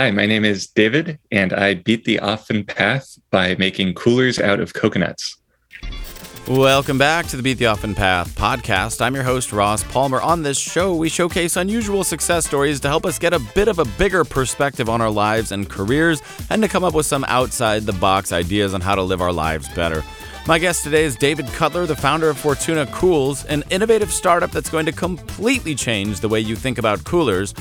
Hi, my name is David, and I beat the often path by making coolers out of coconuts. Welcome back to the Beat the Often Path podcast. I'm your host, Ross Palmer. On this show, we showcase unusual success stories to help us get a bit of a bigger perspective on our lives and careers and to come up with some outside the box ideas on how to live our lives better. My guest today is David Cutler, the founder of Fortuna Cools, an innovative startup that's going to completely change the way you think about coolers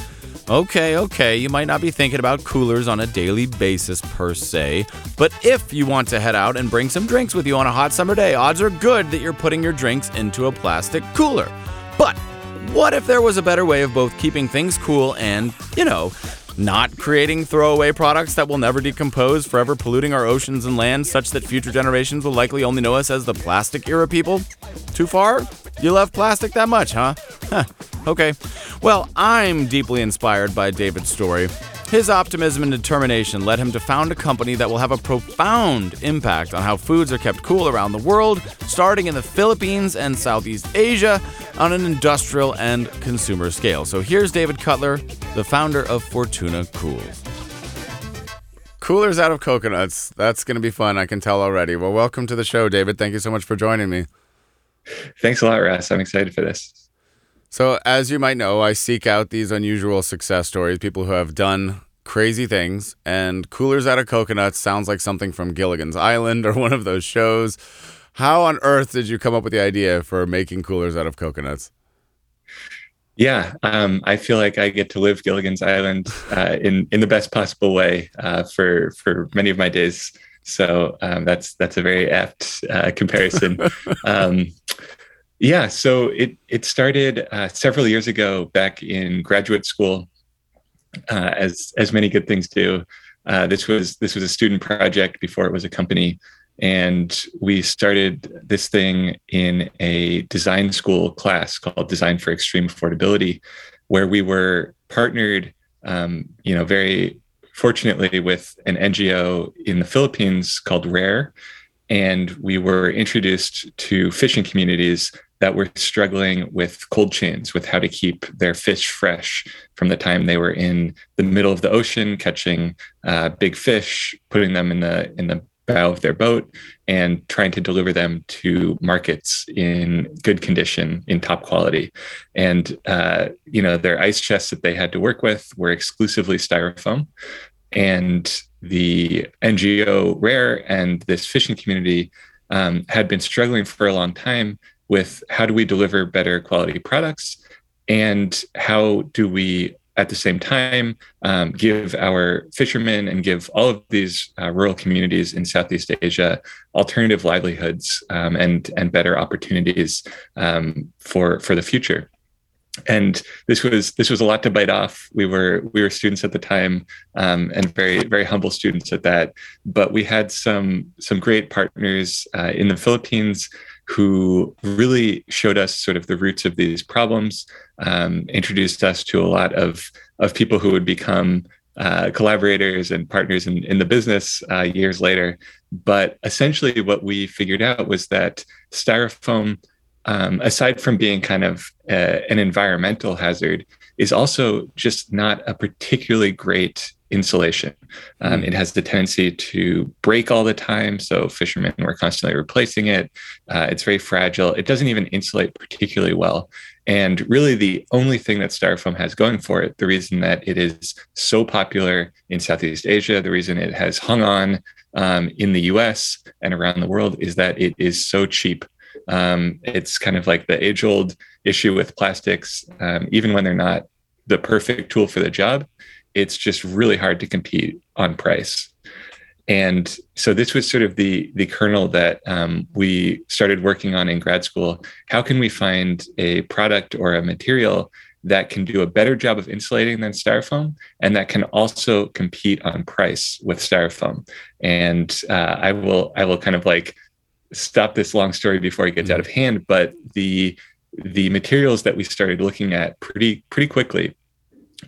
Okay, okay, you might not be thinking about coolers on a daily basis per se, but if you want to head out and bring some drinks with you on a hot summer day, odds are good that you're putting your drinks into a plastic cooler. But what if there was a better way of both keeping things cool and, you know, not creating throwaway products that will never decompose, forever polluting our oceans and land such that future generations will likely only know us as the plastic era people? Too far? You love plastic that much, huh? Okay. Well, I'm deeply inspired by David's story. His optimism and determination led him to found a company that will have a profound impact on how foods are kept cool around the world, starting in the Philippines and Southeast Asia on an industrial and consumer scale. So here's David Cutler, the founder of Fortuna Cools. Coolers out of coconuts. That's going to be fun, I can tell already. Well, welcome to the show, David. Thank you so much for joining me. Thanks a lot, Russ. I'm excited for this. So, as you might know, I seek out these unusual success stories, people who have done crazy things, and Coolers Out of Coconuts sounds like something from Gilligan's Island or one of those shows. How on earth did you come up with the idea for making coolers out of coconuts? Yeah, um, I feel like I get to live Gilligan's Island uh, in in the best possible way uh, for for many of my days. So um, that's that's a very apt uh, comparison. um, yeah, so it it started uh, several years ago, back in graduate school, uh, as as many good things do. Uh, this was this was a student project before it was a company, and we started this thing in a design school class called Design for Extreme Affordability, where we were partnered, um, you know, very fortunately with an NGO in the Philippines called Rare, and we were introduced to fishing communities that were struggling with cold chains, with how to keep their fish fresh from the time they were in the middle of the ocean, catching uh, big fish, putting them in the in the bow of their boat, and trying to deliver them to markets in good condition, in top quality. And uh, you know, their ice chests that they had to work with were exclusively styrofoam, and the NGO Rare and this fishing community um, had been struggling for a long time with how do we deliver better quality products and how do we at the same time um, give our fishermen and give all of these uh, rural communities in Southeast Asia alternative livelihoods um, and and better opportunities um, for for the future. And this was this was a lot to bite off. We were we were students at the time um, and very very humble students at that. But we had some some great partners uh, in the Philippines who really showed us sort of the roots of these problems, um, introduced us to a lot of, of people who would become uh, collaborators and partners in, in the business uh, years later. But essentially, what we figured out was that styrofoam, um, aside from being kind of uh, an environmental hazard, is also just not a particularly great insulation. Um, it has the tendency to break all the time. So fishermen were constantly replacing it. Uh, it's very fragile. It doesn't even insulate particularly well. And really, the only thing that styrofoam has going for it, the reason that it is so popular in Southeast Asia, the reason it has hung on um, in the US and around the world, is that it is so cheap. Um, it's kind of like the age old issue with plastics, um, even when they're not the perfect tool for the job it's just really hard to compete on price. And so this was sort of the the kernel that um, we started working on in grad school. How can we find a product or a material that can do a better job of insulating than styrofoam, and that can also compete on price with styrofoam? And uh, I will I will kind of like stop this long story before it gets out of hand. But the the materials that we started looking at pretty pretty quickly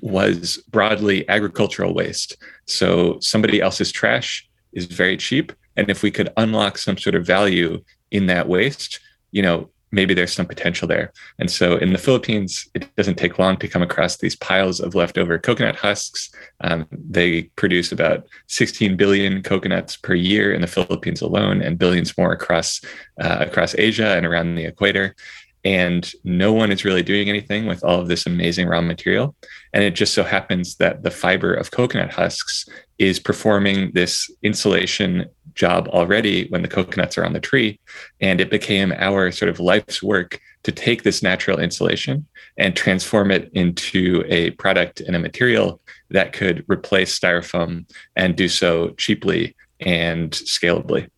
was broadly agricultural waste. So somebody else's trash is very cheap. And if we could unlock some sort of value in that waste, you know, maybe there's some potential there. And so in the Philippines, it doesn't take long to come across these piles of leftover coconut husks. Um, they produce about 16 billion coconuts per year in the Philippines alone, and billions more across uh, across Asia and around the equator. And no one is really doing anything with all of this amazing raw material. And it just so happens that the fiber of coconut husks is performing this insulation job already when the coconuts are on the tree. And it became our sort of life's work to take this natural insulation and transform it into a product and a material that could replace styrofoam and do so cheaply and scalably.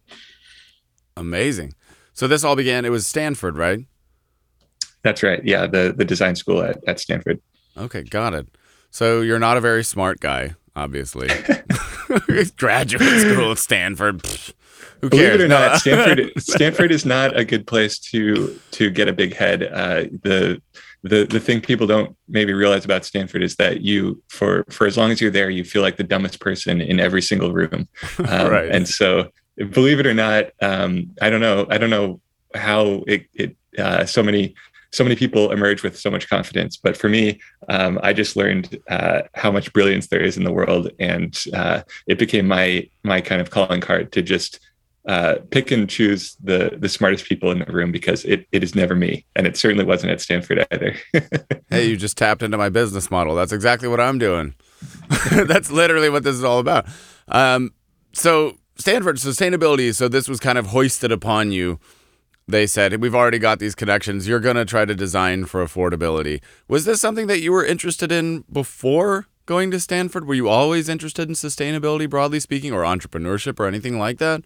Amazing. So this all began, it was Stanford, right? That's right. Yeah, the the design school at, at Stanford. Okay, got it. So you're not a very smart guy, obviously. Graduate school at Stanford. Pfft, who Believe cares? it or not, Stanford Stanford is not a good place to to get a big head. Uh, the the the thing people don't maybe realize about Stanford is that you for for as long as you're there, you feel like the dumbest person in every single room. Um, Right. And so, believe it or not, um, I don't know. I don't know how it, it uh, so many so many people emerge with so much confidence. But for me, um, I just learned uh, how much brilliance there is in the world, and uh, it became my my kind of calling card to just uh, pick and choose the the smartest people in the room because it it is never me, and it certainly wasn't at Stanford either. Hey, you just tapped into my business model. That's exactly what I'm doing. That's literally what this is all about. Um, so, Stanford sustainability. So, this was kind of hoisted upon you. They said, We've already got these connections. You're going to try to design for affordability. Was this something that you were interested in before going to Stanford? Were you always interested in sustainability, broadly speaking, or entrepreneurship or anything like that?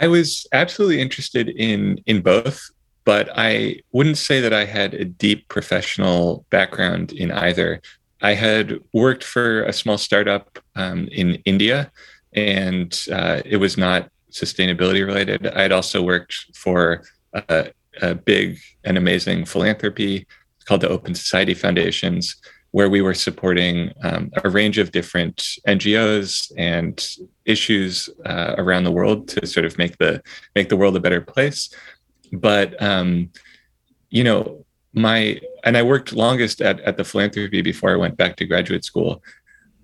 I was absolutely interested in in both, but I wouldn't say that I had a deep professional background in either. I had worked for a small startup um, in India, and uh, it was not sustainability related. I had also worked for a, a big and amazing philanthropy called the Open Society Foundations, where we were supporting um, a range of different NGOs and issues uh, around the world to sort of make the make the world a better place. But um, you know, my and I worked longest at, at the philanthropy before I went back to graduate school.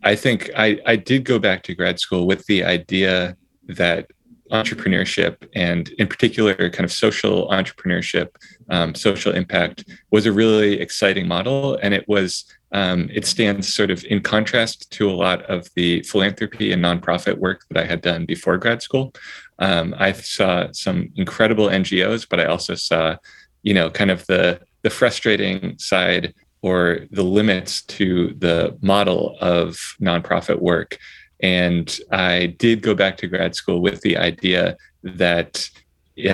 I think I, I did go back to grad school with the idea that entrepreneurship and in particular kind of social entrepreneurship um, social impact was a really exciting model. And it was um, it stands sort of in contrast to a lot of the philanthropy and nonprofit work that i had done before grad school. Um, i saw some incredible ngos but i also saw you know kind of the the frustrating side or the limits to the model of nonprofit work and I did go back to grad school with the idea that,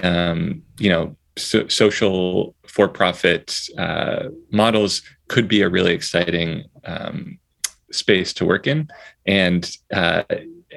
um, you know, so, social for-profit uh, models could be a really exciting um, space to work in, and uh,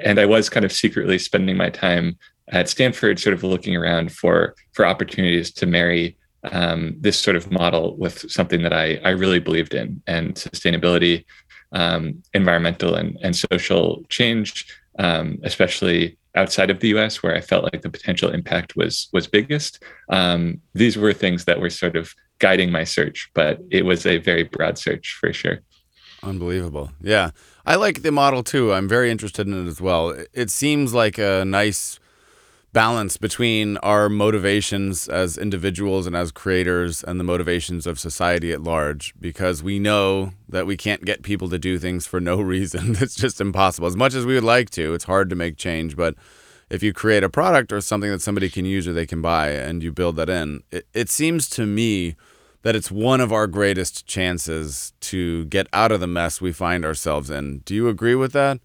and I was kind of secretly spending my time at Stanford, sort of looking around for for opportunities to marry um, this sort of model with something that I I really believed in, and sustainability um, environmental and, and social change, um, especially outside of the U.S., where I felt like the potential impact was was biggest. Um, these were things that were sort of guiding my search, but it was a very broad search for sure. Unbelievable. Yeah. I like the model too. I'm very interested in it as well. It- It seems like a nice balance between our motivations as individuals and as creators and the motivations of society at large because we know that we can't get people to do things for no reason. It's just impossible. As much as we would like to, it's hard to make change, but if you create a product or something that somebody can use or they can buy and you build that in, it, it seems to me that it's one of our greatest chances to get out of the mess we find ourselves in. Do you agree with that?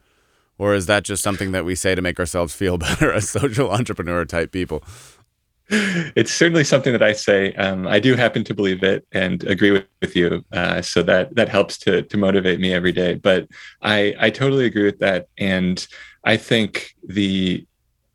Or is that just something that we say to make ourselves feel better as social entrepreneur type people? It's certainly something that I say. Um, I do happen to believe it and agree with, with you. Uh, so that that helps to to motivate me every day. But I I totally agree with that, and I think the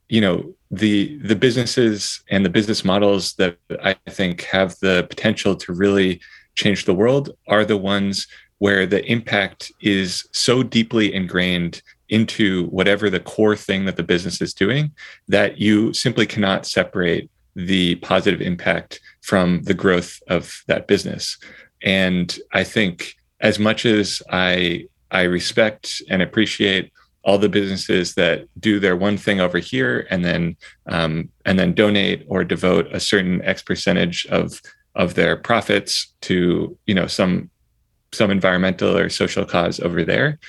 you know the the businesses and the business models that I think have the potential to really change the world are the ones where the impact is so deeply ingrained into whatever the core thing that the business is doing that you simply cannot separate the positive impact from the growth of that business. And I think as much as I I respect and appreciate all the businesses that do their one thing over here and then um, and then donate or devote a certain X percentage of of their profits to you know some some environmental or social cause over there.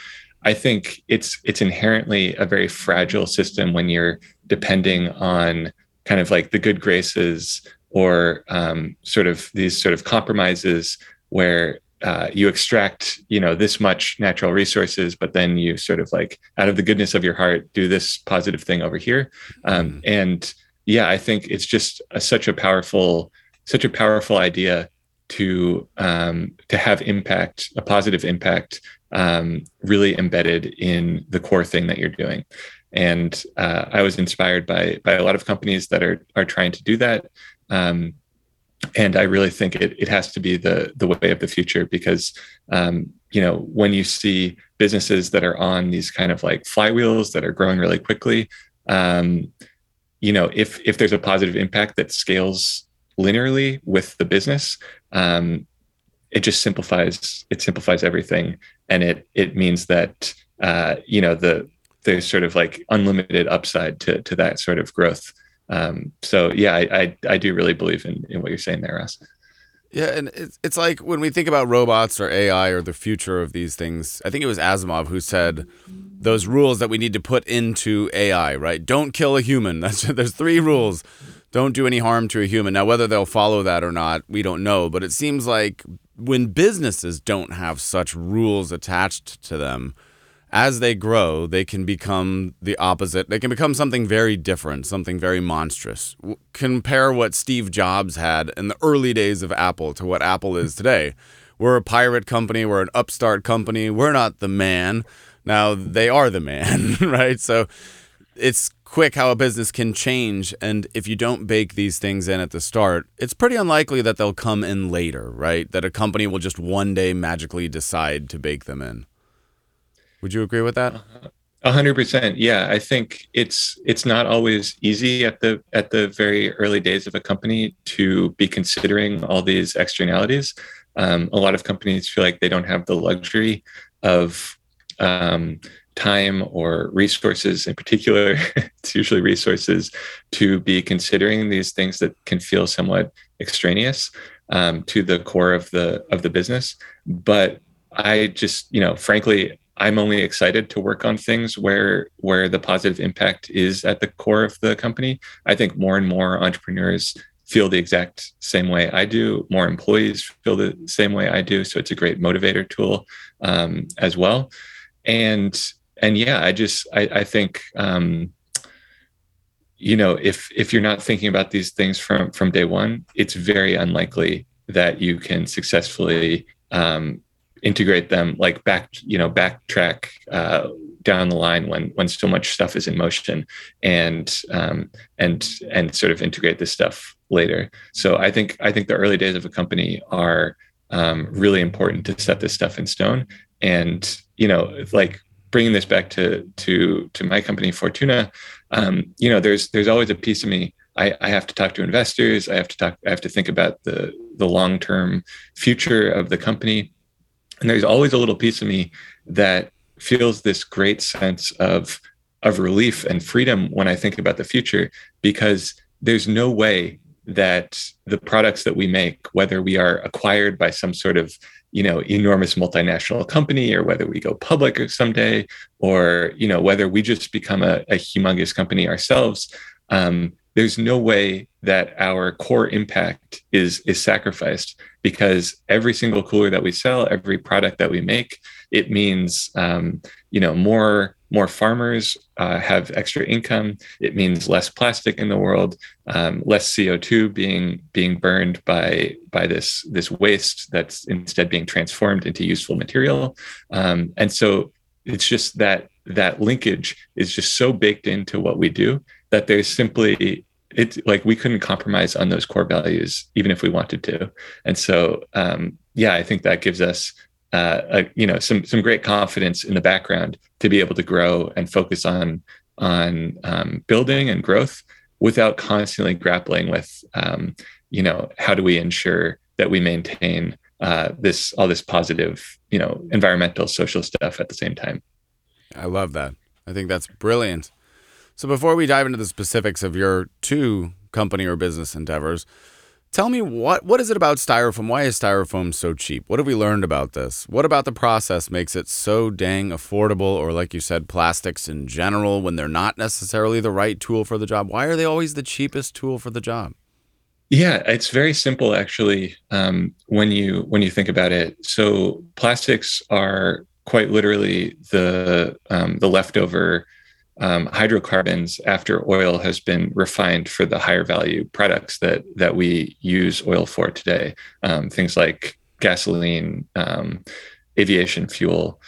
I think it's it's inherently a very fragile system when you're depending on kind of like the good graces or um, sort of these sort of compromises where uh, you extract you know this much natural resources but then you sort of like out of the goodness of your heart do this positive thing over here um, mm-hmm. and yeah i think it's just a, such a powerful such a powerful idea to um, to have impact a positive impact um, really embedded in the core thing that you're doing. And uh, i was inspired by by a lot of companies that are are trying to do that. Um, and I really think it it has to be the the way of the future because um, you know when you see businesses that are on these kind of like flywheels that are growing really quickly, um, you know if if there's a positive impact that scales linearly with the business, um, it just simplifies it simplifies everything, and it it means that uh, you know the there's sort of like unlimited upside to to that sort of growth um, so yeah, I, I, I do really believe in in what you're saying there, Russ. Yeah, and it's it's like when we think about robots or AI or the future of these things. I think it was Asimov who said those rules that we need to put into AI. Right? Don't kill a human. That's there's three rules. Don't do any harm to a human. Now, whether they'll follow that or not, we don't know. But it seems like when businesses don't have such rules attached to them, as they grow, they can become the opposite. They can become something very different, something very monstrous. Compare what Steve Jobs had in the early days of Apple to what Apple is today. We're a pirate company, we're an upstart company, we're not the man. Now they are the man, right? So it's quick how a business can change. And if you don't bake these things in at the start, it's pretty unlikely that they'll come in later, right? That a company will just one day magically decide to bake them in. Would you agree with that? A hundred percent. Yeah, I think it's it's not always easy at the at the very early days of a company to be considering all these externalities. Um, a lot of companies feel like they don't have the luxury of um, time or resources in particular it's usually resources to be considering these things that can feel somewhat extraneous um, to the core of the of the business but i just you know frankly I'm only excited to work on things where where the positive impact is at the core of the company. I think more and more entrepreneurs feel the exact same way I do. More employees feel the same way I do. So it's a great motivator tool um, as well. And and yeah, I just I, I think um, you know if if you're not thinking about these things from from day one, it's very unlikely that you can successfully um, integrate them like back you know backtrack uh, down the line when when so much stuff is in motion and um, and and sort of integrate this stuff later. So i think i think the early days of a company are um, really important to set this stuff in stone. And you know like bringing this back to to to my company fortuna um, you know there's there's always a piece of me I, I, have to talk to investors. I have to talk. I have to think about the the long term future of the company. And there's always a little piece of me that feels this great sense of of relief and freedom when I think about the future because there's no way that the products that we make whether we are acquired by some sort of you know enormous multinational company or whether we go public someday or you know whether we just become a, a humongous company ourselves um, there's no way that our core impact is is sacrificed because every single cooler that we sell, every product that we make, it means um, you know more more farmers uh, have extra income. It means less plastic in the world, um, less CO two being being burned by by this this waste that's instead being transformed into useful material. Um, and so it's just that that linkage is just so baked into what we do that there's simply it's like we couldn't compromise on those core values even if we wanted to and so um, yeah i think that gives us uh, a, you know some some great confidence in the background to be able to grow and focus on on um, building and growth without constantly grappling with, um, you know, how do we ensure that we maintain uh, this all this positive, you know, environmental, social stuff at the same time. I love that. I think that's brilliant. So before we dive into the specifics of your two company or business endeavors, tell me what what is it about styrofoam? Why is styrofoam so cheap? What have we learned about this? What about the process makes it so dang affordable or like you said plastics in general when they're not necessarily the right tool for the job? Why are they always the cheapest tool for the job? Yeah, it's very simple actually. Um, when you when you think about it, so plastics are quite literally the um, the leftover um, hydrocarbons after oil has been refined for the higher value products that that we use oil for today. Um, things like gasoline, um, aviation fuel,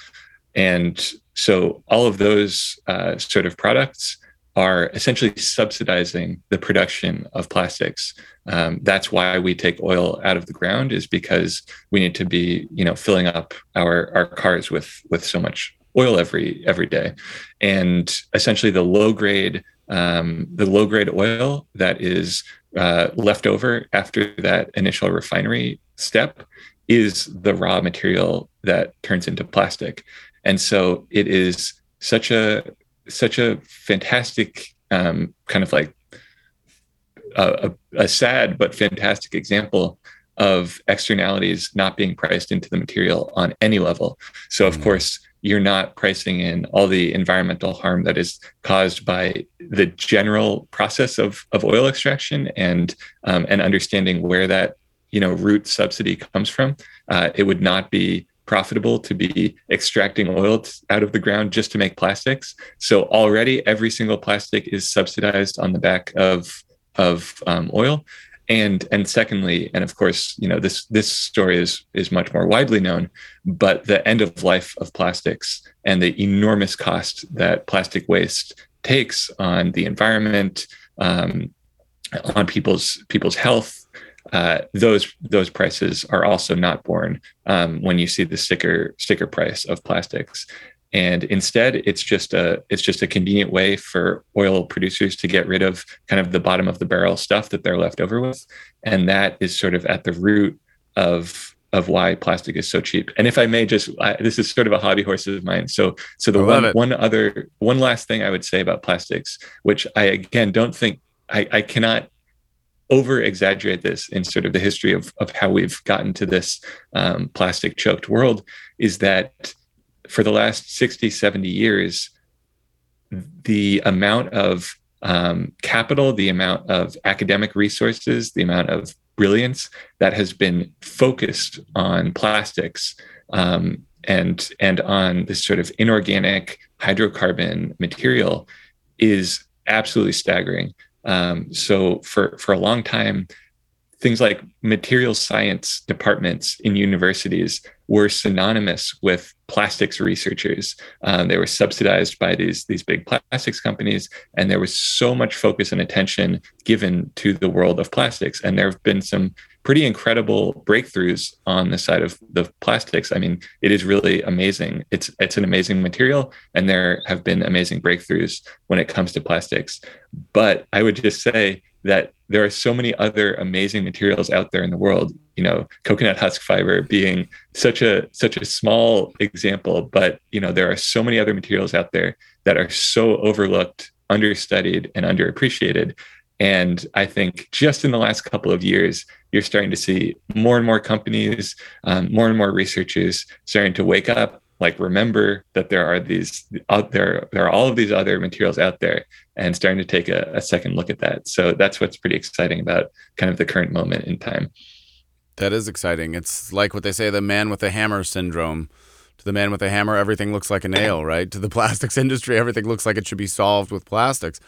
and so all of those uh, sort of products are essentially subsidizing the production of plastics. Um, that's why we take oil out of the ground is because we need to be, you know, filling up our our cars with with so much oil every every day, and essentially the low grade um, the low grade oil that is uh, left over after that initial refinery step is the raw material that turns into plastic, and so it is such a such a fantastic um, kind of like a, a, sad but fantastic example of externalities not being priced into the material on any level. So, of mm-hmm. course, you're not pricing in all the environmental harm that is caused by the general process of, of oil extraction and um, and understanding where that you know root subsidy comes from. Uh, it would not be profitable to be extracting oil out of the ground just to make plastics. So already every single plastic is subsidized on the back of of um, oil. And and secondly, and of course, you know this this story is is much more widely known, but the end of life of plastics and the enormous cost that plastic waste takes on the environment, um, on people's people's health, uh, those those prices are also not borne um, when you see the sticker sticker price of plastics and instead it's just a it's just a convenient way for oil producers to get rid of kind of the bottom of the barrel stuff that they're left over with. And that is sort of at the root of of why plastic is so cheap. And if i may just I, this is sort of a hobby horse of mine. So so the one, one other one last thing i would say about plastics which i again don't think i, I cannot over exaggerate this in sort of the history of, of how we've gotten to this um, plastic choked world is that for the last 60 70 years the amount of um, capital the amount of academic resources the amount of brilliance that has been focused on plastics um, and and on this sort of inorganic hydrocarbon material is absolutely staggering. Um, so for for a long time, things like material science departments in universities were synonymous with plastics researchers. Um, they were subsidized by these these big plastics companies, and there was so much focus and attention given to the world of plastics. And there have been some pretty incredible breakthroughs on the side of the plastics. I mean, it is really amazing. It's it's an amazing material, and there have been amazing breakthroughs when it comes to plastics. But I would just say that there are so many other amazing materials out there in the world. You know, coconut husk fiber being such a such a small example, but you know there are so many other materials out there that are so overlooked, understudied, and underappreciated and I think just in the last couple of years, you're starting to see more and more companies, um, more and more researchers starting to wake up. Like remember that there are these out there, there are all of these other materials out there, and starting to take a, a second look at that. So that's what's pretty exciting about kind of the current moment in time. That is exciting. It's like what they say, the man with the hammer syndrome. To the man with the hammer, everything looks like a nail, right? To the plastics industry, everything looks like it should be solved with plastics.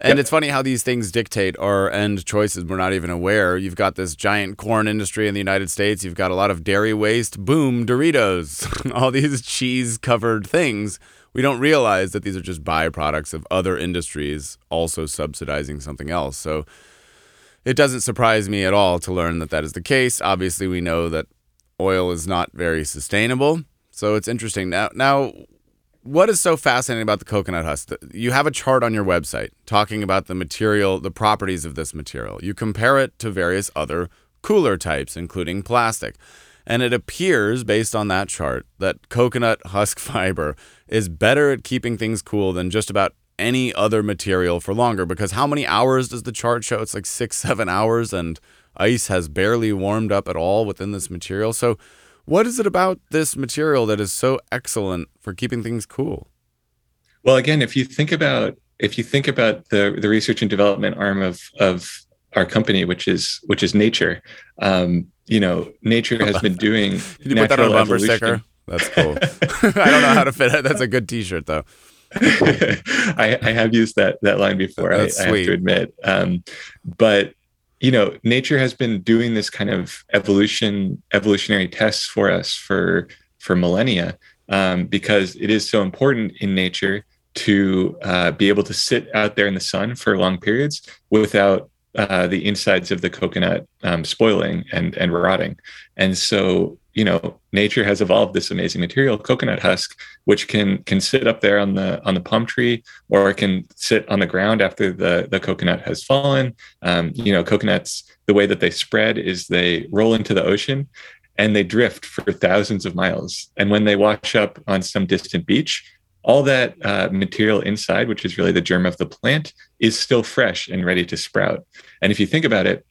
And yep. it's funny how these things dictate our end choices. We're not even aware. You've got this giant corn industry in the United States. You've got a lot of dairy waste. Boom, Doritos. All these cheese covered things. We don't realize that these are just byproducts of other industries also subsidizing something else. So it doesn't surprise me at all to learn that that is the case. Obviously, we know that oil is not very sustainable. So it's interesting. Now, now what is so fascinating about the coconut husk? You have a chart on your website talking about the material, the properties of this material. You compare it to various other cooler types, including plastic. And it appears, based on that chart, that coconut husk fiber is better at keeping things cool than just about any other material for longer. Because how many hours does the chart show? It's like six, seven hours, and ice has barely warmed up at all within this material. So, what is it about this material that is so excellent for keeping things cool? Well, again, if you think about if you think about the the research and development arm of of our company, which is which is nature, um, you know, nature has been doing. Can you put that on a bumper sticker? That's cool. I don't know how to fit it. That's a good T-shirt, though. I, I, have used that that line before. I, I, have to admit, um, but you know, nature has been doing this kind of evolution, evolutionary tests for us for for millennia, um, because it is so important in nature to uh, be able to sit out there in the sun for long periods without uh, the insides of the coconut um, spoiling and and rotting. And so, you know, nature has evolved this amazing material, coconut husk, which can can sit up there on the on the palm tree, or it can sit on the ground after the the coconut has fallen. Um, you know, coconuts, the way that they spread is they roll into the ocean and they drift for thousands of miles. And when they wash up on some distant beach, all that uh, material inside, which is really the germ of the plant, is still fresh and ready to sprout. And if you think about it,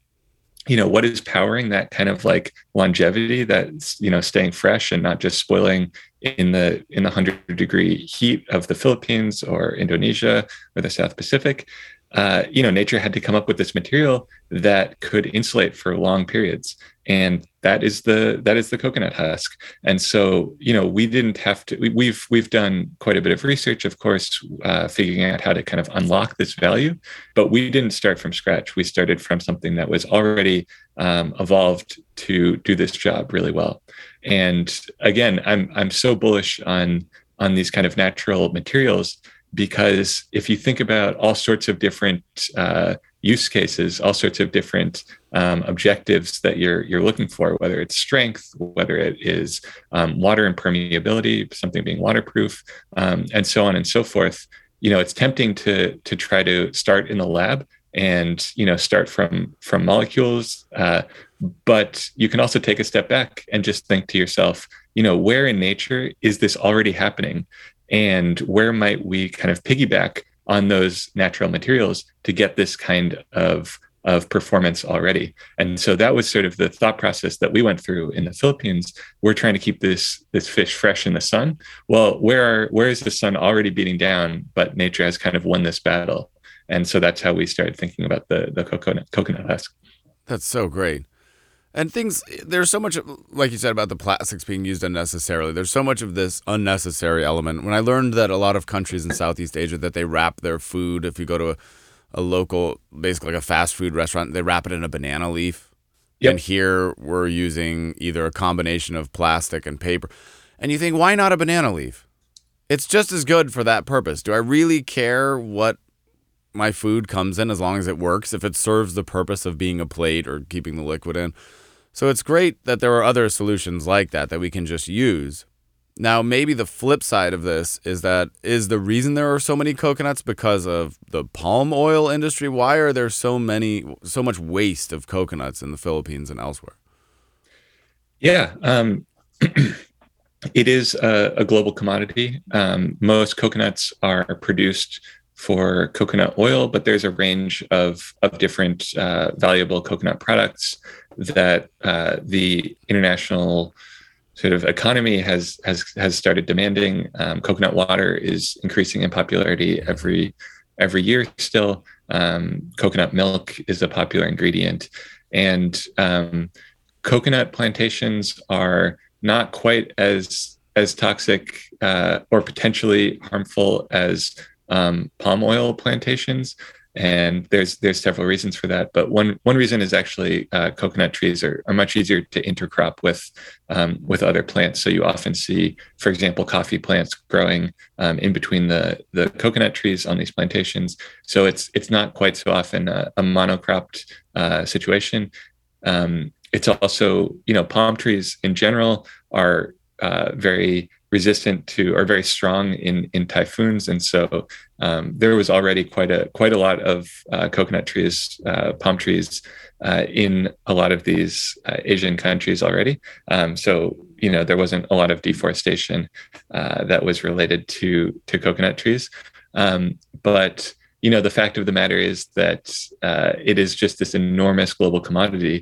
you know what is powering that kind of like longevity that's you know staying fresh and not just spoiling in the in the 100 degree heat of the philippines or indonesia or the south pacific uh, you know, nature had to come up with this material that could insulate for long periods, and that is the that is the coconut husk. And so, you know, we didn't have to. We, have we've, we've done quite a bit of research, of course, uh, figuring out how to kind of unlock this value, but we didn't start from scratch. We started from something that was already um, evolved to do this job really well. And again, I'm I'm so bullish on on these kind of natural materials because if you think about all sorts of different uh, use cases, all sorts of different um, objectives that you're you're looking for, whether it's strength, whether it is um, water impermeability, something being waterproof, um, and so on and so forth. You know, it's tempting to to try to start in the lab and you know start from from molecules, uh, but you can also take a step back and just think to yourself, you know, where in nature is this already happening? and where might we kind of piggyback on those natural materials to get this kind of of performance already. And so that was sort of the thought process that we went through in the Philippines. We're trying to keep this this fish fresh in the sun. Well, where are where is the sun already beating down, but nature has kind of won this battle. And so that's how we started thinking about the the coconut coconut husk. That's so great. And things, there's so much, like you said, about the plastics being used unnecessarily. There's so much of this unnecessary element. When I learned that a lot of countries in Southeast Asia that they wrap their food, if you go to a, a local, basically like a fast food restaurant, they wrap it in a banana leaf. Yep. And here we're using either a combination of plastic and paper. And you think, why not a banana leaf? It's just as good for that purpose. Do I really care what my food comes in as long as it works? If it serves the purpose of being a plate or keeping the liquid in? So it's great that there are other solutions like that that we can just use. Now, maybe the flip side of this is that is the reason there are so many coconuts because of the palm oil industry? Why are there so many, so much waste of coconuts in the Philippines and elsewhere? Yeah, um, it is a, a global commodity. Um, most coconuts are produced for coconut oil, but there's a range of, of different uh, valuable coconut products that uh, the international sort of economy has has has started demanding. Um, coconut water is increasing in popularity every every year. Still, um, coconut milk is a popular ingredient, and um, coconut plantations are not quite as as toxic uh, or potentially harmful as um, palm oil plantations and there's there's several reasons for that but one one reason is actually uh, coconut trees are, are much easier to intercrop with um, with other plants. So you often see for example coffee plants growing um, in between the the coconut trees on these plantations. So it's it's not quite so often a, a monocropped uh, situation. Um, it's also you know palm trees in general are uh, very resistant to or very strong in in typhoons, and so um, there was already quite a quite a lot of uh, coconut trees, uh, palm trees uh, in a lot of these uh, Asian countries already. Um, so you know there wasn't a lot of deforestation uh, that was related to to coconut trees, um, but you know the fact of the matter is that uh, it is just this enormous global commodity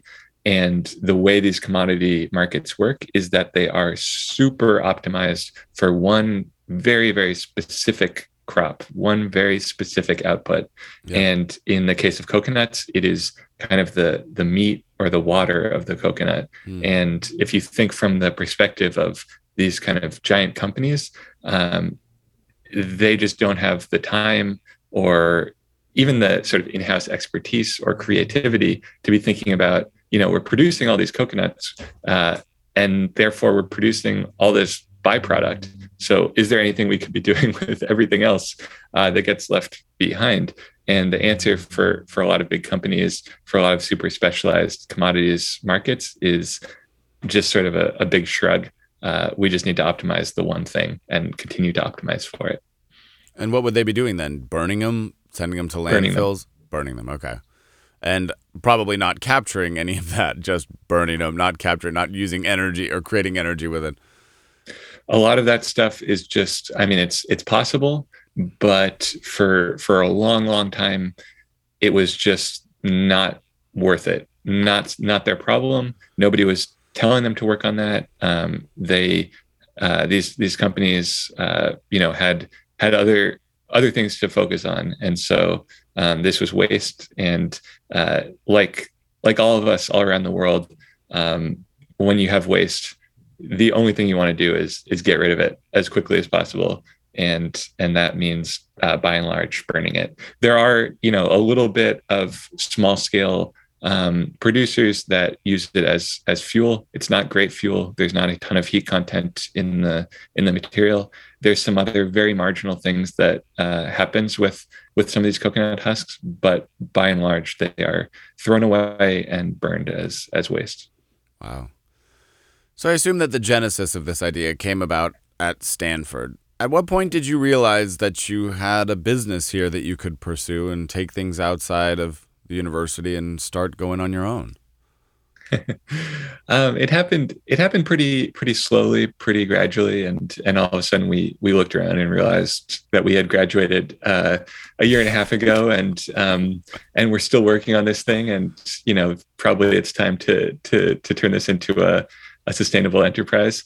and the way these commodity markets work is that they are super optimized for one very, very specific crop, one very specific output. Yeah. And in the case of coconuts, it is kind of the the meat or the water of the coconut. Mm. And if you think from the perspective of these kind of giant companies, um, they just don't have the time or even the sort of in-house expertise or creativity to be thinking about you know we're producing all these coconuts uh, and therefore we're producing all this byproduct. So is there anything we could be doing with everything else uh, that gets left behind? And the answer for for a lot of big companies for a lot of super specialized commodities markets is just sort of a, a big shrug. Uh, we just need to optimize the one thing and continue to optimize for it. And what would they be doing then? Burning them sending them to landfills burning them, burning them okay and probably not capturing any of that, just burning them, not capturing, not using energy or creating energy with it. A lot of that stuff is just, I mean, it's it's possible, but for for a long, long time, it was just not worth it. Not not their problem. Nobody was telling them to work on that. Um, they uh, these these companies, uh, you know, had had other other things to focus on, and so um, this was waste. And uh, like like all of us all around the world, um, when you have waste, the only thing you want to do is is get rid of it as quickly as possible. And and that means uh, by and large burning it. There are you know a little bit of small scale um, producers that use it as as fuel. It's not great fuel. There's not a ton of heat content in the in the material. There's some other very marginal things that uh, happens with with some of these coconut husks, but by and large, they are thrown away and burned as as waste. Wow. So I assume that the genesis of this idea came about at Stanford. At what point did you realize that you had a business here that you could pursue and take things outside of the university and start going on your own? um, it happened. It happened pretty pretty slowly, pretty gradually, and and all of a sudden we we looked around and realized that we had graduated uh, a year and a half ago, and um, and we're still working on this thing. And you know, probably it's time to to to turn this into a a sustainable enterprise.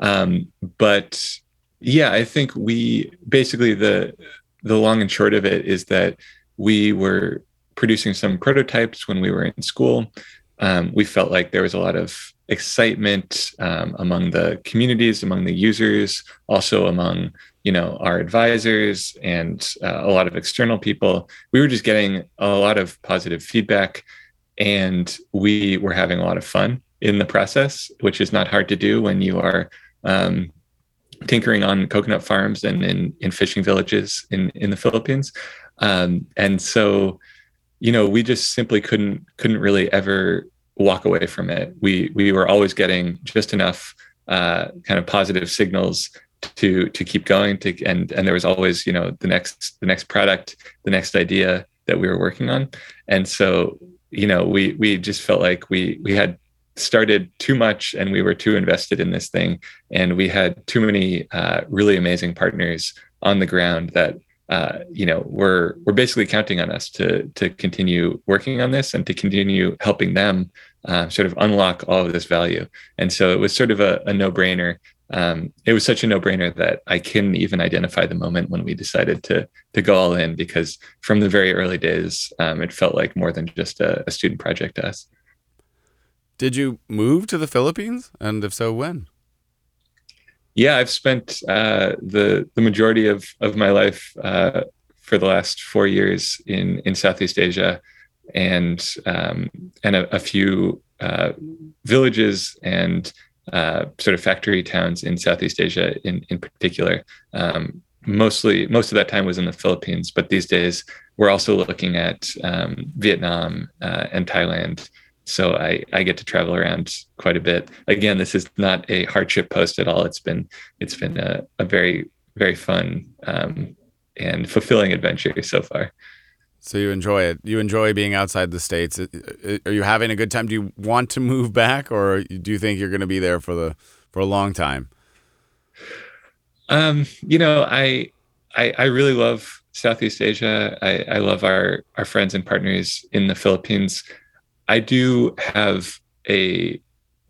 Um, but yeah, I think we basically the the long and short of it is that we were producing some prototypes when we were in school. Um, we felt like there was a lot of excitement um, among the communities, among the users, also among you know our advisors and uh, a lot of external people. We were just getting a lot of positive feedback, and we were having a lot of fun in the process, which is not hard to do when you are um, tinkering on coconut farms and in, in fishing villages in, in the Philippines. Um, and so you know we just simply couldn't couldn't really ever walk away from it. We we were always getting just enough uh, kind of positive signals to to keep going to and and there was always you know the next the next product the next idea that we were working on. And so you know we we just felt like we we had started too much and we were too invested in this thing. And we had too many uh, really amazing partners on the ground that uh, you know, we're we're basically counting on us to to continue working on this and to continue helping them uh, sort of unlock all of this value. And so it was sort of a, a no brainer. Um, it was such a no brainer that I couldn't even identify the moment when we decided to to go all in because from the very early days, um, it felt like more than just a, a student project to us. Did you move to the Philippines, and if so, when? Yeah, I've spent uh, the the majority of of my life uh, for the last four years in in Southeast Asia, and um, and a, a few uh, villages and uh, sort of factory towns in Southeast Asia in in particular. Um, mostly, most of that time was in the Philippines, but these days we're also looking at um, Vietnam uh, and Thailand so I, I get to travel around quite a bit. Again, this is not a hardship post at all. It's been it's been a, a very very fun um, and fulfilling adventure so far. So you enjoy it. You enjoy being outside the states. Are you having a good time? Do you want to move back, or do you think you're going to be there for the for a long time? Um, you know, I, I, I really love Southeast Asia. I, I love our our friends and partners in the Philippines. I do have a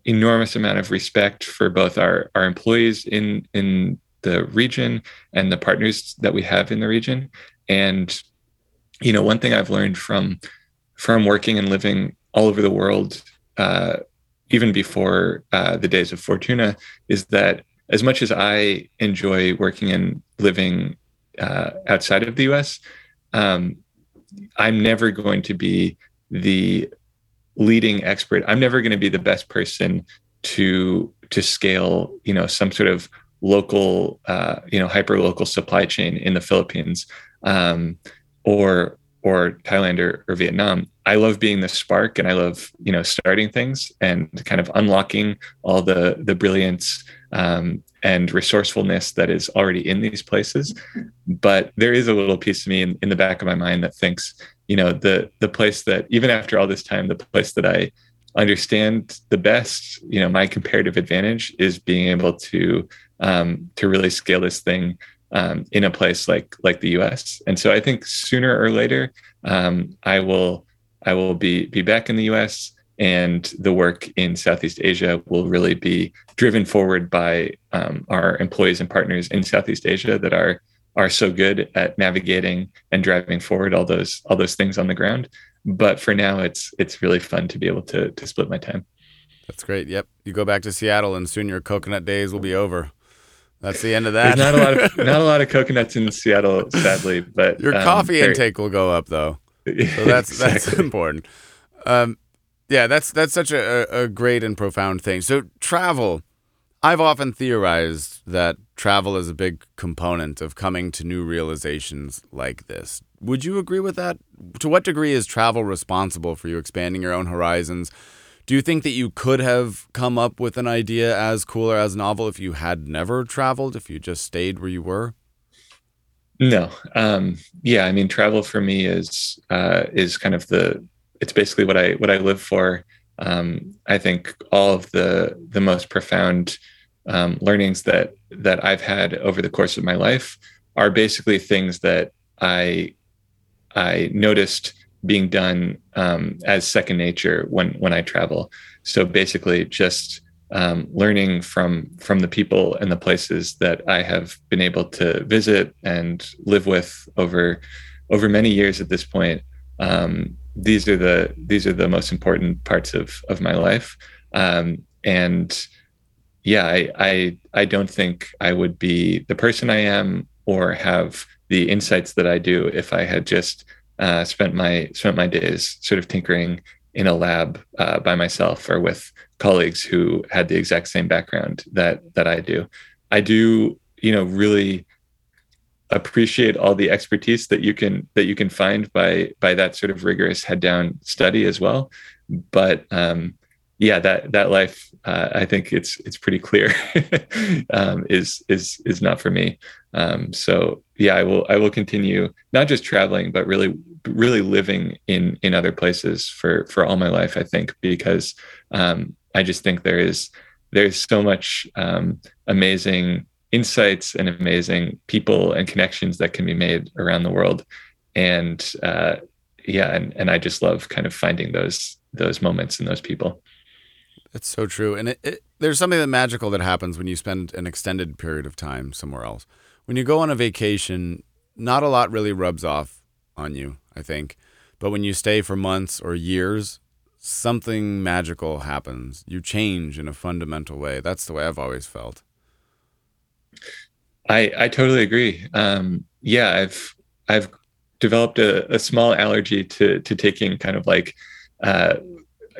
enormous amount of respect for both our our employees in in the region and the partners that we have in the region. And you know, one thing I've learned from from working and living all over the world, uh, even before uh, the days of Fortuna, is that as much as I enjoy working and living uh, outside of the U.S., um, I'm never going to be the leading expert. I'm never going to be the best person to to scale, you know, some sort of local, uh, you know, hyper local supply chain in the Philippines. Um, or or Thailand or, or Vietnam. I love being the spark and I love, you know, starting things and kind of unlocking all the the brilliance um, and resourcefulness that is already in these places. But there is a little piece of me in, in the back of my mind that thinks, you know, the the place that even after all this time, the place that I understand the best, you know, my comparative advantage is being able to um, to really scale this thing um, in a place like like the U.S. And so I think sooner or later um, I will I will be be back in the U.S. and the work in Southeast Asia will really be driven forward by um, our employees and partners in Southeast Asia that are are so good at navigating and driving forward all those all those things on the ground. But for now, it's it's really fun to be able to to split my time. That's great. Yep, you go back to Seattle, and soon your coconut days will be over. That's the end of that. There's not a lot of not a lot of coconuts in Seattle, sadly. But your um, coffee intake will go up though, so that's exactly. that's important. Um, yeah, that's that's such a, a great and profound thing. So travel, I've often theorized that travel is a big component of coming to new realizations like this. Would you agree with that? To what degree is travel responsible for you expanding your own horizons? Do you think that you could have come up with an idea as cool or as novel if you had never traveled, if you just stayed where you were? No. Um, yeah, I mean, travel for me is uh, is kind of the it's basically what I what I live for. Um, I think all of the the most profound um, learnings that that I've had over the course of my life are basically things that I I noticed being done um, as second nature when when I travel. So basically, just um, learning from from the people and the places that I have been able to visit and live with over over many years at this point. Um, these are the these are the most important parts of of my life, um, and yeah, I, I I don't think I would be the person I am or have the insights that I do if I had just uh, spent my spent my days sort of tinkering in a lab uh, by myself or with colleagues who had the exact same background that that I do. I do, you know, really appreciate all the expertise that you can that you can find by by that sort of rigorous head down study as well. But um, yeah, that that life, uh, I think it's it's pretty clear, um, is is is not for me. Um, so yeah, I will I will continue not just traveling, but really really living in in other places for for all my life. I think because um, I just think there is there's so much um, amazing insights and amazing people and connections that can be made around the world, and uh, yeah, and and I just love kind of finding those those moments and those people. It's so true, and it, it, there's something that magical that happens when you spend an extended period of time somewhere else. When you go on a vacation, not a lot really rubs off on you. I think. But when you stay for months or years, something magical happens. You change in a fundamental way. That's the way I've always felt. I I totally agree. Um, yeah, I've I've developed a, a, small allergy to to taking kind of like uh,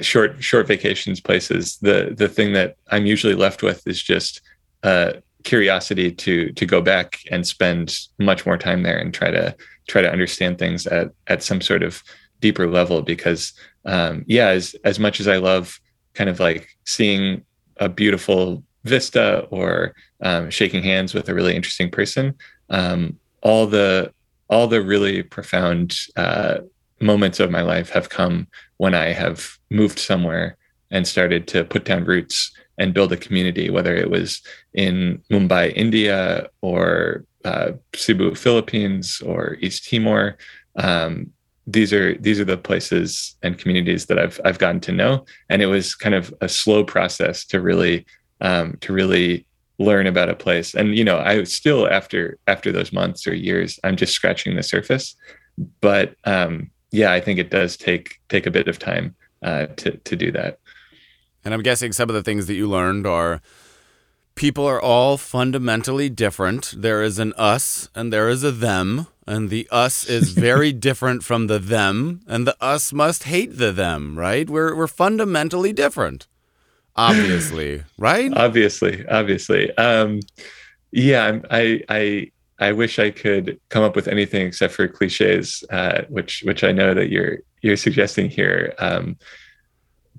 short short vacations places. The the thing that I'm usually left with is just uh, curiosity to to go back and spend much more time there and try to try to understand things at at some sort of deeper level because um, yeah, as as much as I love kind of like seeing a beautiful vista or um, shaking hands with a really interesting person, um, all the all the really profound uh, moments of my life have come when I have moved somewhere and started to put down roots and build a community, whether it was in Mumbai, India, or uh, Cebu, Philippines, or East Timor. Um, these are these are the places and communities that I've I've gotten to know, and it was kind of a slow process to really um, to really learn about a place. And you know, I still after after those months or years, I'm just scratching the surface. But um, yeah, I think it does take take a bit of time uh, to to do that. And I'm guessing some of the things that you learned are people are all fundamentally different. There is an us and there is a them, and the us is very different from the them, and the us must hate the them, right? We're we're fundamentally different. Obviously, right? Obviously, obviously. Um, yeah, I I I wish I could come up with anything except for cliches, uh, which which I know that you're you're suggesting here. Um,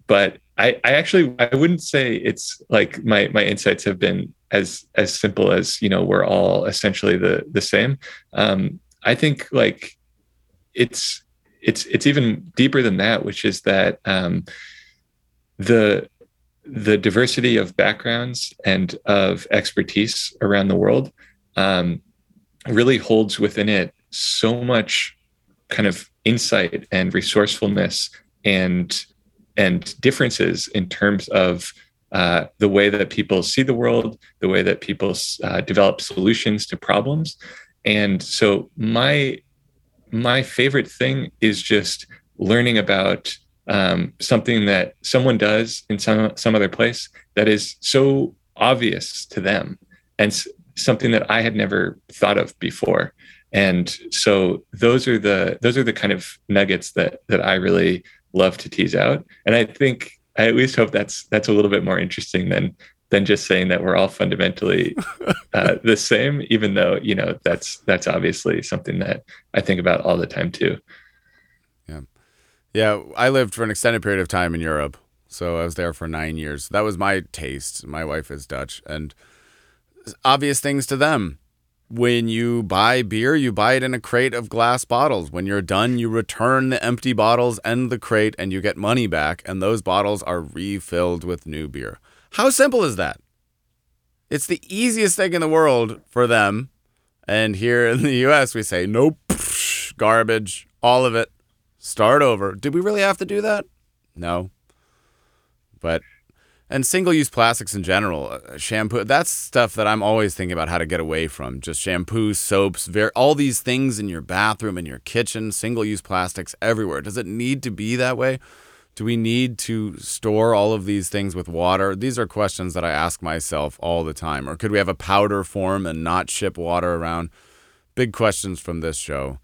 but I, I actually I wouldn't say it's like my my insights have been as as simple as you know we're all essentially the the same. Um, I think like it's it's it's even deeper than that, which is that um, the the diversity of backgrounds and of expertise around the world um, really holds within it so much kind of insight and resourcefulness and and differences in terms of uh, the way that people see the world, the way that people uh, develop solutions to problems. And so my my favorite thing is just learning about um, something that someone does in some some other place that is so obvious to them and something that I had never thought of before. And so those are the those are the kind of nuggets that that I really love to tease out. And I think I at least hope that's that's a little bit more interesting than than just saying that we're all fundamentally uh, the same, even though you know that's that's obviously something that I think about all the time too. Yeah, yeah. I lived for an extended period of time in Europe, so I was there for nine years. That was my taste. My wife is Dutch, and obvious things to them when you buy beer, you buy it in a crate of glass bottles. When you're done, you return the empty bottles and the crate and you get money back, and those bottles are refilled with new beer. How simple is that? It's the easiest thing in the world for them. And here in the US, we say, nope, garbage, all of it, start over. Did we really have to do that? No. But and single use plastics in general, uh, shampoo, that's stuff that I'm always thinking about how to get away from. Just shampoo, soaps, ver- all these things in your bathroom, in your kitchen, single use plastics everywhere. Does it need to be that way? Do we need to store all of these things with water? These are questions that I ask myself all the time. Or could we have a powder form and not ship water around? Big questions from this show.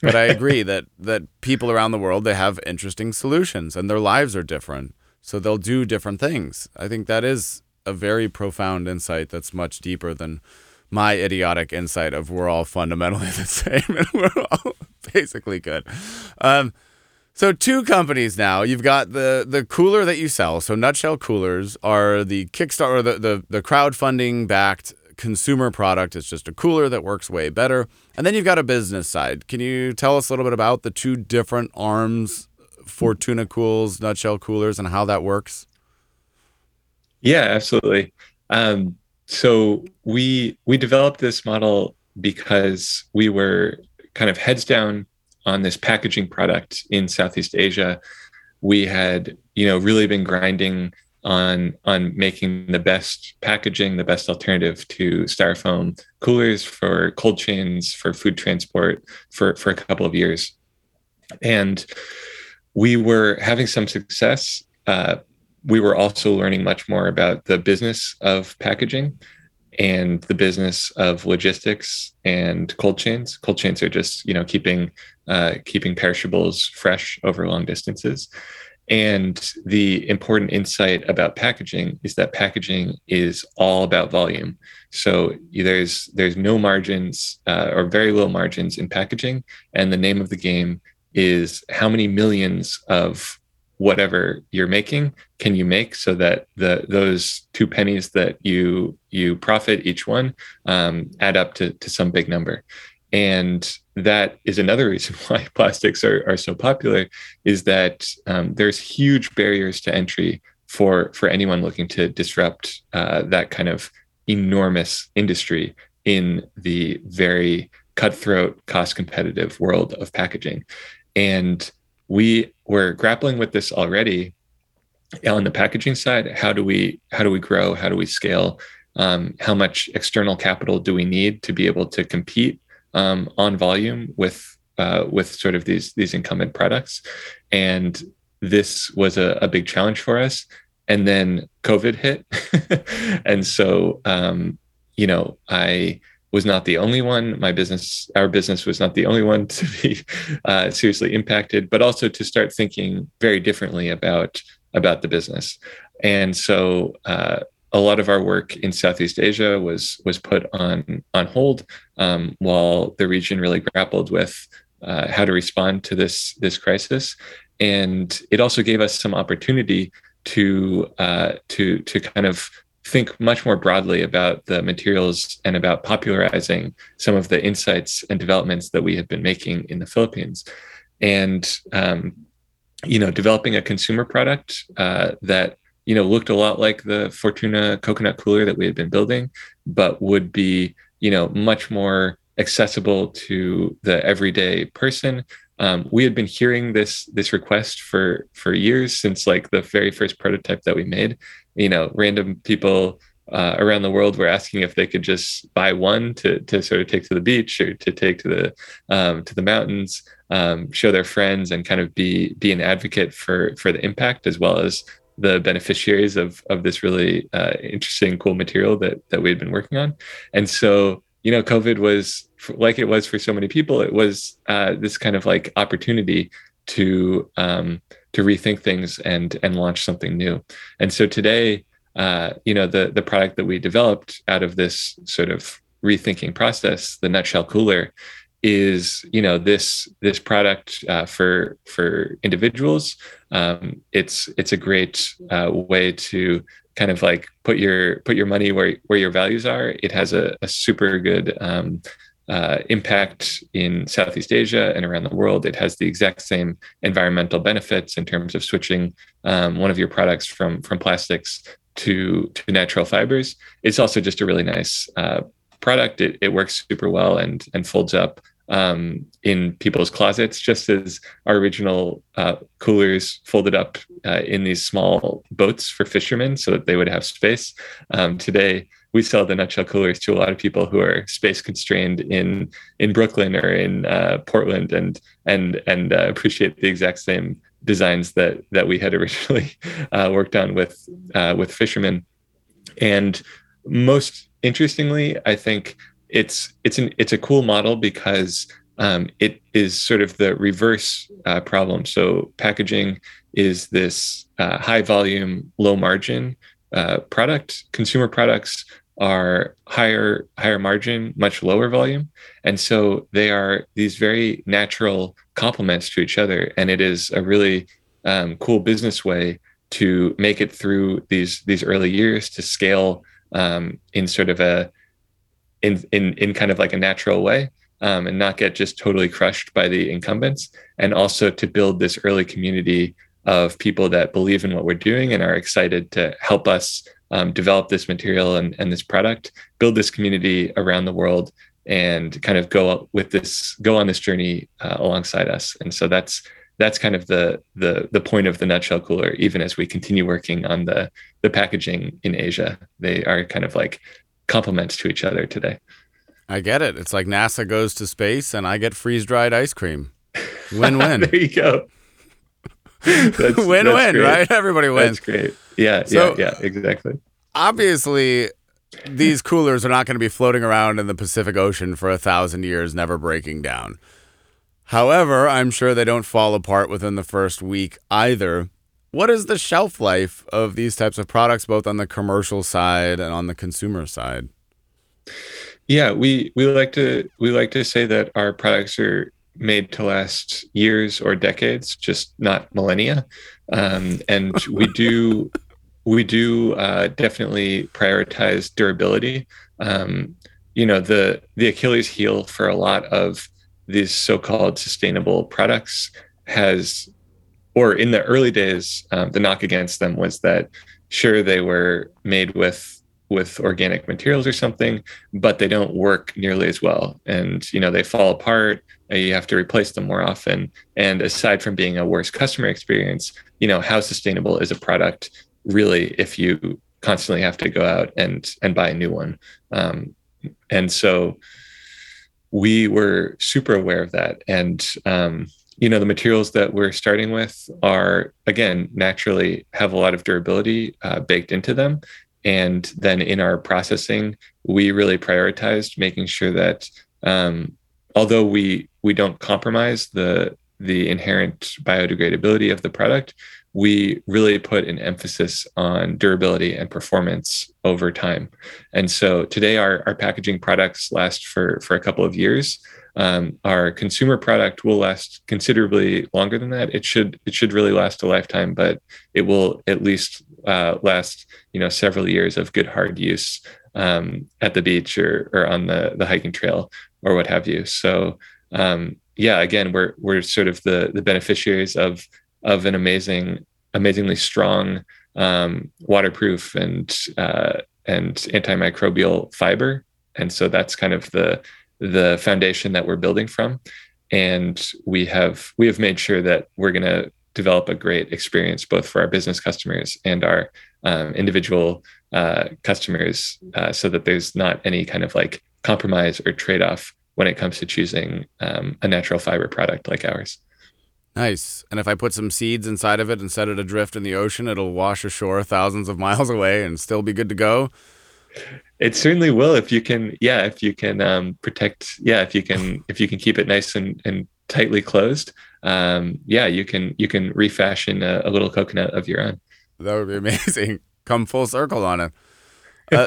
But I agree that that people around the world they have interesting solutions and their lives are different. So they'll do different things. I think that is a very profound insight that's much deeper than my idiotic insight of we're all fundamentally the same and we're all basically good. Um, so two companies now. You've got the the cooler that you sell. So Nutshell coolers are the Kickstarter, the the, the crowdfunding backed consumer product. It's just a cooler that works way better. And then you've got a business side. Can you tell us a little bit about the two different arms Fortuna Cools, Nutshell Coolers, and how that works? Yeah, absolutely. Um, so we we developed this model because we were kind of heads down on this packaging product in Southeast Asia. We had, you know, really been grinding on on making the best packaging, the best alternative to styrofoam coolers for cold chains, for food transport for for a couple of years. And we were having some success. Uh, we were also learning much more about the business of packaging and the business of logistics and cold chains. Cold chains are just you know keeping uh, keeping perishables fresh over long distances. And the important insight about packaging is that packaging is all about volume. So there's there's no margins uh, or very little margins in packaging, and the name of the game is how many millions of whatever you're making can you make so that the those two pennies that you you profit each one um, add up to, to some big number. And that is another reason why plastics are, are so popular is that um, there's huge barriers to entry for for anyone looking to disrupt uh, that kind of enormous industry in the very cutthroat cost competitive world of packaging and we were grappling with this already on the packaging side. How do we how do we grow? How do we scale? Um, how much external capital do we need to be able to compete um, on volume with uh, with sort of these these incumbent products, and this was a, a big challenge for us. And then COVID hit, and so um, you know I was not the only one. My business, our business, was not the only one to be uh, seriously impacted, but also to start thinking very differently about about the business. And so uh, a lot of our work in Southeast Asia was was put on on hold um, while the region really grappled with uh, how to respond to this this crisis, and it also gave us some opportunity to uh, to to kind of think much more broadly about the materials and about popularizing some of the insights and developments that we have been making in the Philippines, and um, you know developing a consumer product uh, that you know, looked a lot like the Fortuna coconut cooler that we had been building, but would be, you know, much more accessible to the everyday person. Um, we had been hearing this this request for for years since like the very first prototype that we made. You know, random people uh, around the world were asking if they could just buy one to to sort of take to the beach or to take to the um, to the mountains, um, show their friends, and kind of be be an advocate for for the impact as well as the beneficiaries of of this really uh, interesting, cool material that that we had been working on. And so, you know, COVID was like it was for so many people. It was uh, this kind of like opportunity to um, to rethink things and and launch something new. And so today, uh, you know, the the product that we developed out of this sort of rethinking process, the nutshell cooler, is you know this this product uh, for for individuals um, it's it's a great uh, way to kind of like put your put your money where where your values are it has a, a super good um, uh, impact in Southeast Asia and around the world. It has the exact same environmental benefits in terms of switching um, one of your products from from plastics to to natural fibers. It's also just a really nice uh, product. It, it works super well and and folds up um, in people's closets, just as our original uh, coolers folded up uh, in these small boats for fishermen so that they would have space. Um, today, we sell the nutshell coolers to a lot of people who are space constrained in in Brooklyn or in uh, Portland, and and and uh, appreciate the exact same designs that that we had originally uh, worked on with uh, with fishermen. And most interestingly, I think it's it's an it's a cool model because um, it is sort of the reverse uh, problem. So packaging is this uh, high volume, low margin uh, product. Consumer products are higher higher margin, much lower volume, and so they are these very natural complements to each other. And it is a really um, cool business way to make it through these these early years to scale um, in sort of a in in in kind of like a natural way um, and not get just totally crushed by the incumbents and also to build this early community of people that believe in what we're doing and are excited to help us um, develop this material and, and this product build this community around the world and kind of go with this go on this journey uh, alongside us and so that's that's kind of the the the point of the nutshell cooler even as we continue working on the the packaging in asia they are kind of like complements to each other today. I get it. It's like NASA goes to space and I get freeze dried ice cream. Win win. there you go. That's, win that's win, great. right? Everybody wins. That's great. Yeah, so, yeah, yeah, exactly. Obviously, these coolers are not going to be floating around in the Pacific Ocean for a thousand years, never breaking down. However, I'm sure they don't fall apart within the first week either. What is the shelf life of these types of products, both on the commercial side and on the consumer side? Yeah, we we like to we like to say that our products are made to last years or decades, just not millennia. Um, and we do we do uh, definitely prioritize durability. Um, you know, the the Achilles heel for a lot of these so-called sustainable products has, or in the early days, um, the knock against them was that sure they were made with with organic materials or something, but they don't work nearly as well, and you know they fall apart. You have to replace them more often. And aside from being a worse customer experience, you know how sustainable is a product really if you constantly have to go out and and buy a new one um, and so we were super aware of that and um, you know the materials that we're starting with are again naturally have a lot of durability uh, baked into them and then in our processing we really prioritized making sure that um, although we we don't compromise the the inherent biodegradability of the product we really put an emphasis on durability and performance over time. And so today our, our packaging products last for, for a couple of years. Um, our consumer product will last considerably longer than that. It should it should really last a lifetime, but it will at least uh, last you know several years of good hard use um, at the beach or or on the the hiking trail or what have you. So um, yeah, again, we're we're sort of the the beneficiaries of of an amazing, amazingly strong, um, waterproof and uh, and antimicrobial fiber, and so that's kind of the the foundation that we're building from. And we have we have made sure that we're going to develop a great experience both for our business customers and our um, individual uh, customers, uh, so that there's not any kind of like compromise or trade off when it comes to choosing um, a natural fiber product like ours. Nice. And if I put some seeds inside of it and set it adrift in the ocean, it'll wash ashore thousands of miles away and still be good to go. It certainly will if you can. Yeah, if you can um, protect. Yeah, if you can, if you can keep it nice and, and tightly closed. Um, yeah, you can you can refashion a, a, little coconut of your own. That would be amazing. Come full circle on it. Uh,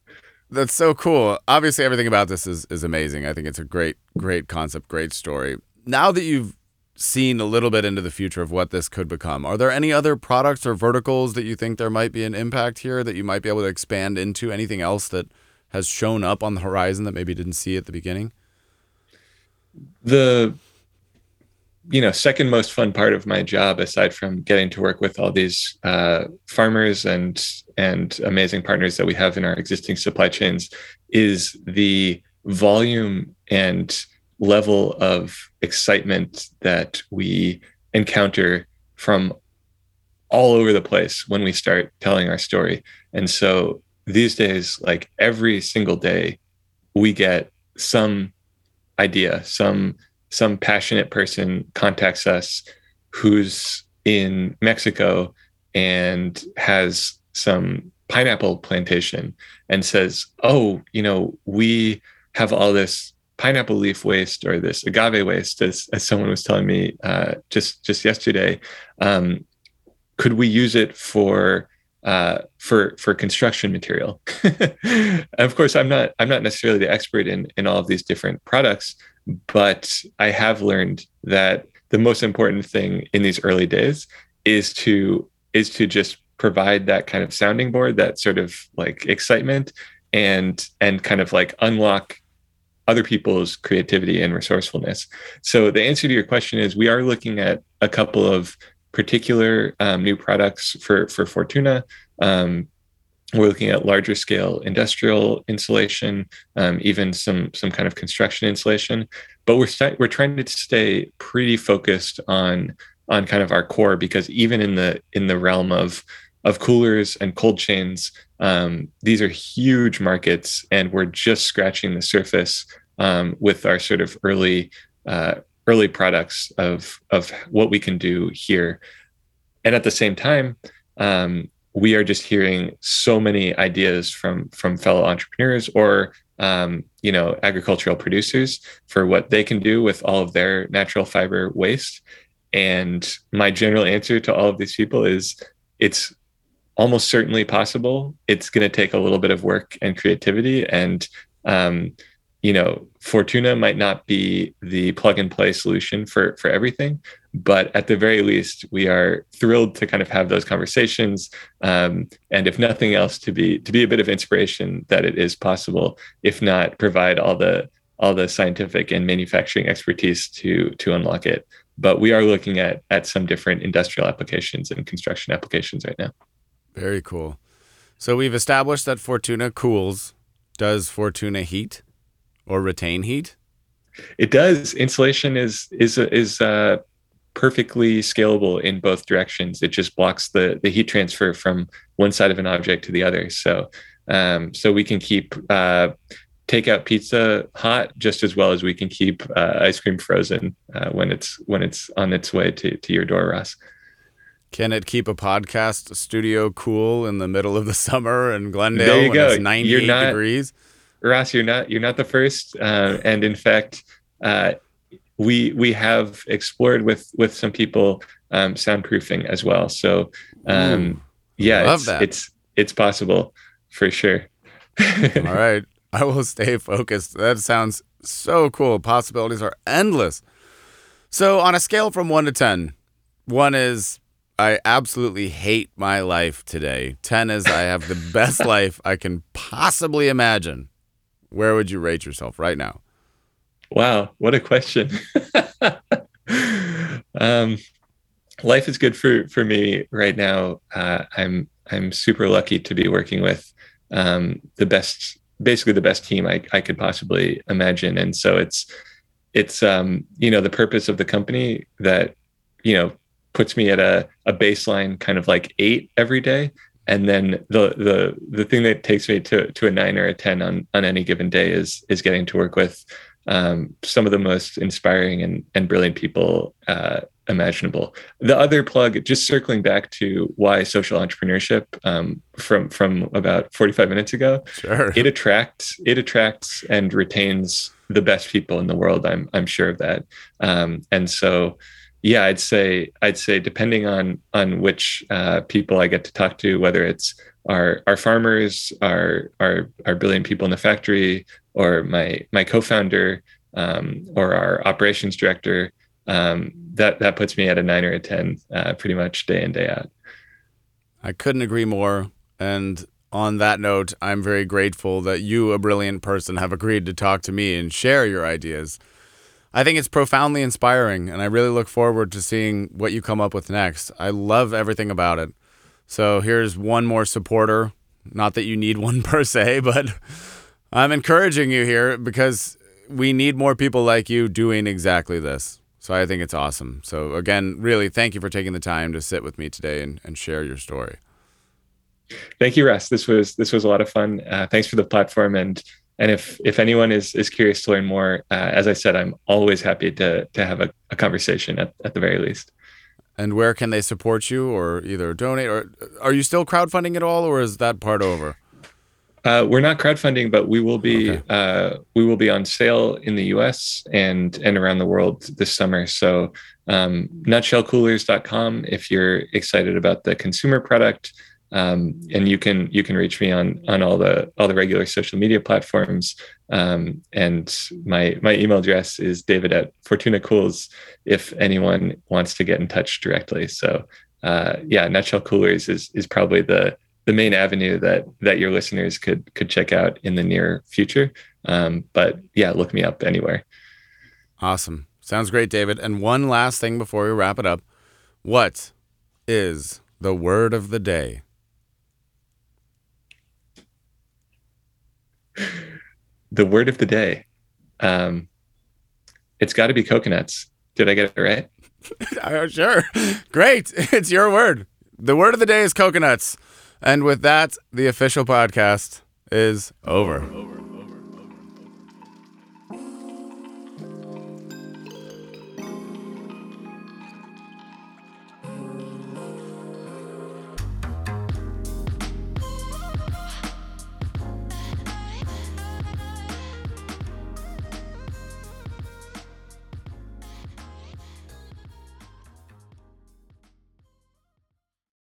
that's so cool. Obviously, everything about this is is amazing. I think it's a great great concept, great story. Now that you've seen a little bit into the future of what this could become. Are there any other products or verticals that you think there might be an impact here that you might be able to expand into? Anything else that has shown up on the horizon that maybe didn't see at the beginning? The you know second most fun part of my job aside from getting to work with all these uh, farmers and and amazing partners that we have in our existing supply chains is the volume and level of excitement that we encounter from all over the place when we start telling our story. And so these days, like every single day, we get some idea, some some passionate person contacts us who's in Mexico and has some pineapple plantation and says, "Oh, you know, we have all this pineapple leaf waste or this agave waste, as, as someone was telling me uh, just just yesterday, um, could we use it for uh, for for construction material? of course, I'm not I'm not necessarily the expert in in all of these different products, but I have learned that the most important thing in these early days is to is to just provide that kind of sounding board, that sort of like excitement, and and kind of like unlock other people's creativity and resourcefulness. So the answer to your question is we are looking at a couple of particular um, new products for for Fortuna. Um, we're looking at larger scale industrial insulation, um, even some some kind of construction insulation. But we're st- we're trying to stay pretty focused on on kind of our core because even in the in the realm of of coolers and cold chains. Um, these are huge markets, and we're just scratching the surface um, with our sort of early uh, early products of of what we can do here. And at the same time, um, we are just hearing so many ideas from from fellow entrepreneurs or um, you know agricultural producers for what they can do with all of their natural fiber waste. And my general answer to all of these people is it's almost certainly possible. It's going to take a little bit of work and creativity. And, um, you know, Fortuna might not be the plug and play solution for for everything, but at the very least, we are thrilled to kind of have those conversations, um, and if nothing else, to be to be a bit of inspiration that it is possible. If not, provide all the all the scientific and manufacturing expertise to to unlock it. But we are looking at at some different industrial applications and construction applications right now. Very cool. So we've established that Fortuna cools. Does Fortuna heat or retain heat? It does. Insulation is is is uh, perfectly scalable in both directions. It just blocks the the heat transfer from one side of an object to the other. So um, so we can keep uh, takeout pizza hot just as well as we can keep uh, ice cream frozen uh, when it's when it's on its way to to your door, Ross. Can it keep a podcast studio cool in the middle of the summer in Glendale There you when go. it's 98 You're not- degrees? Ross, you're not you're not the first, uh, and in fact, uh, we we have explored with with some people um, soundproofing as well. So um, yeah, it's, it's it's possible for sure. All right. I will stay focused. That sounds so cool. Possibilities are endless. So, on a scale from one to ten, one is I absolutely hate my life today. 10 is I have the best life I can possibly imagine. Where would you rate yourself right now? Wow, what a question. um, life is good for for me right now. Uh, I'm I'm super lucky to be working with um, the best, basically the best team I, I could possibly imagine, and so it's it's um, you know the purpose of the company that you know puts me at a, a baseline kind of like eight every day and then the the the thing that takes me to to a nine or a ten on on any given day is is getting to work with um, some of the most inspiring and and brilliant people uh, imaginable. The other plug, just circling back to why social entrepreneurship um, from from about forty five minutes ago, Sure. it attracts it attracts and retains the best people in the world. I'm I'm sure of that. Um, and so yeah, I'd say I'd say depending on on which uh, people I get to talk to, whether it's our our farmers, our our our brilliant people in the factory, or my my co-founder, um, or our operations director, um, that that puts me at a nine or a ten, uh, pretty much day in day out. I couldn't agree more. And on that note, I'm very grateful that you, a brilliant person, have agreed to talk to me and share your ideas. I think it's profoundly inspiring, and I really look forward to seeing what you come up with next. I love everything about it. So here's one more supporter. Not that you need one per se, but I'm encouraging you here because we need more people like you doing exactly this. So I think it's awesome. So again, really, thank you for taking the time to sit with me today and, and share your story. Thank you, Russ. This was this was a lot of fun. Uh, thanks for the platform and and if if anyone is is curious to learn more, uh, as I said, I'm always happy to to have a, a conversation at, at the very least. And where can they support you or either donate or are you still crowdfunding at all or is that part over? Uh, we're not crowdfunding, but we will be Okay. uh, we will be on sale in the U.S. and and around the world this summer. So um, nutshellcoolers.com if you're excited about the consumer product, um, and you can you can reach me on on all the all the regular social media platforms. Um, and my my email address is david at Fortuna Cools if anyone wants to get in touch directly. So uh, yeah, Nutshell Coolers is is probably the the main avenue that that your listeners could could check out in the near future. Um, but yeah, look me up anywhere. Awesome. Sounds great, David. And one last thing before we wrap it up. What is the word of the day? The word of the day. Um, it's got to be coconuts. Did I get it right? Oh, sure. Great. It's your word. The word of the day is coconuts. And with that, the official podcast is over.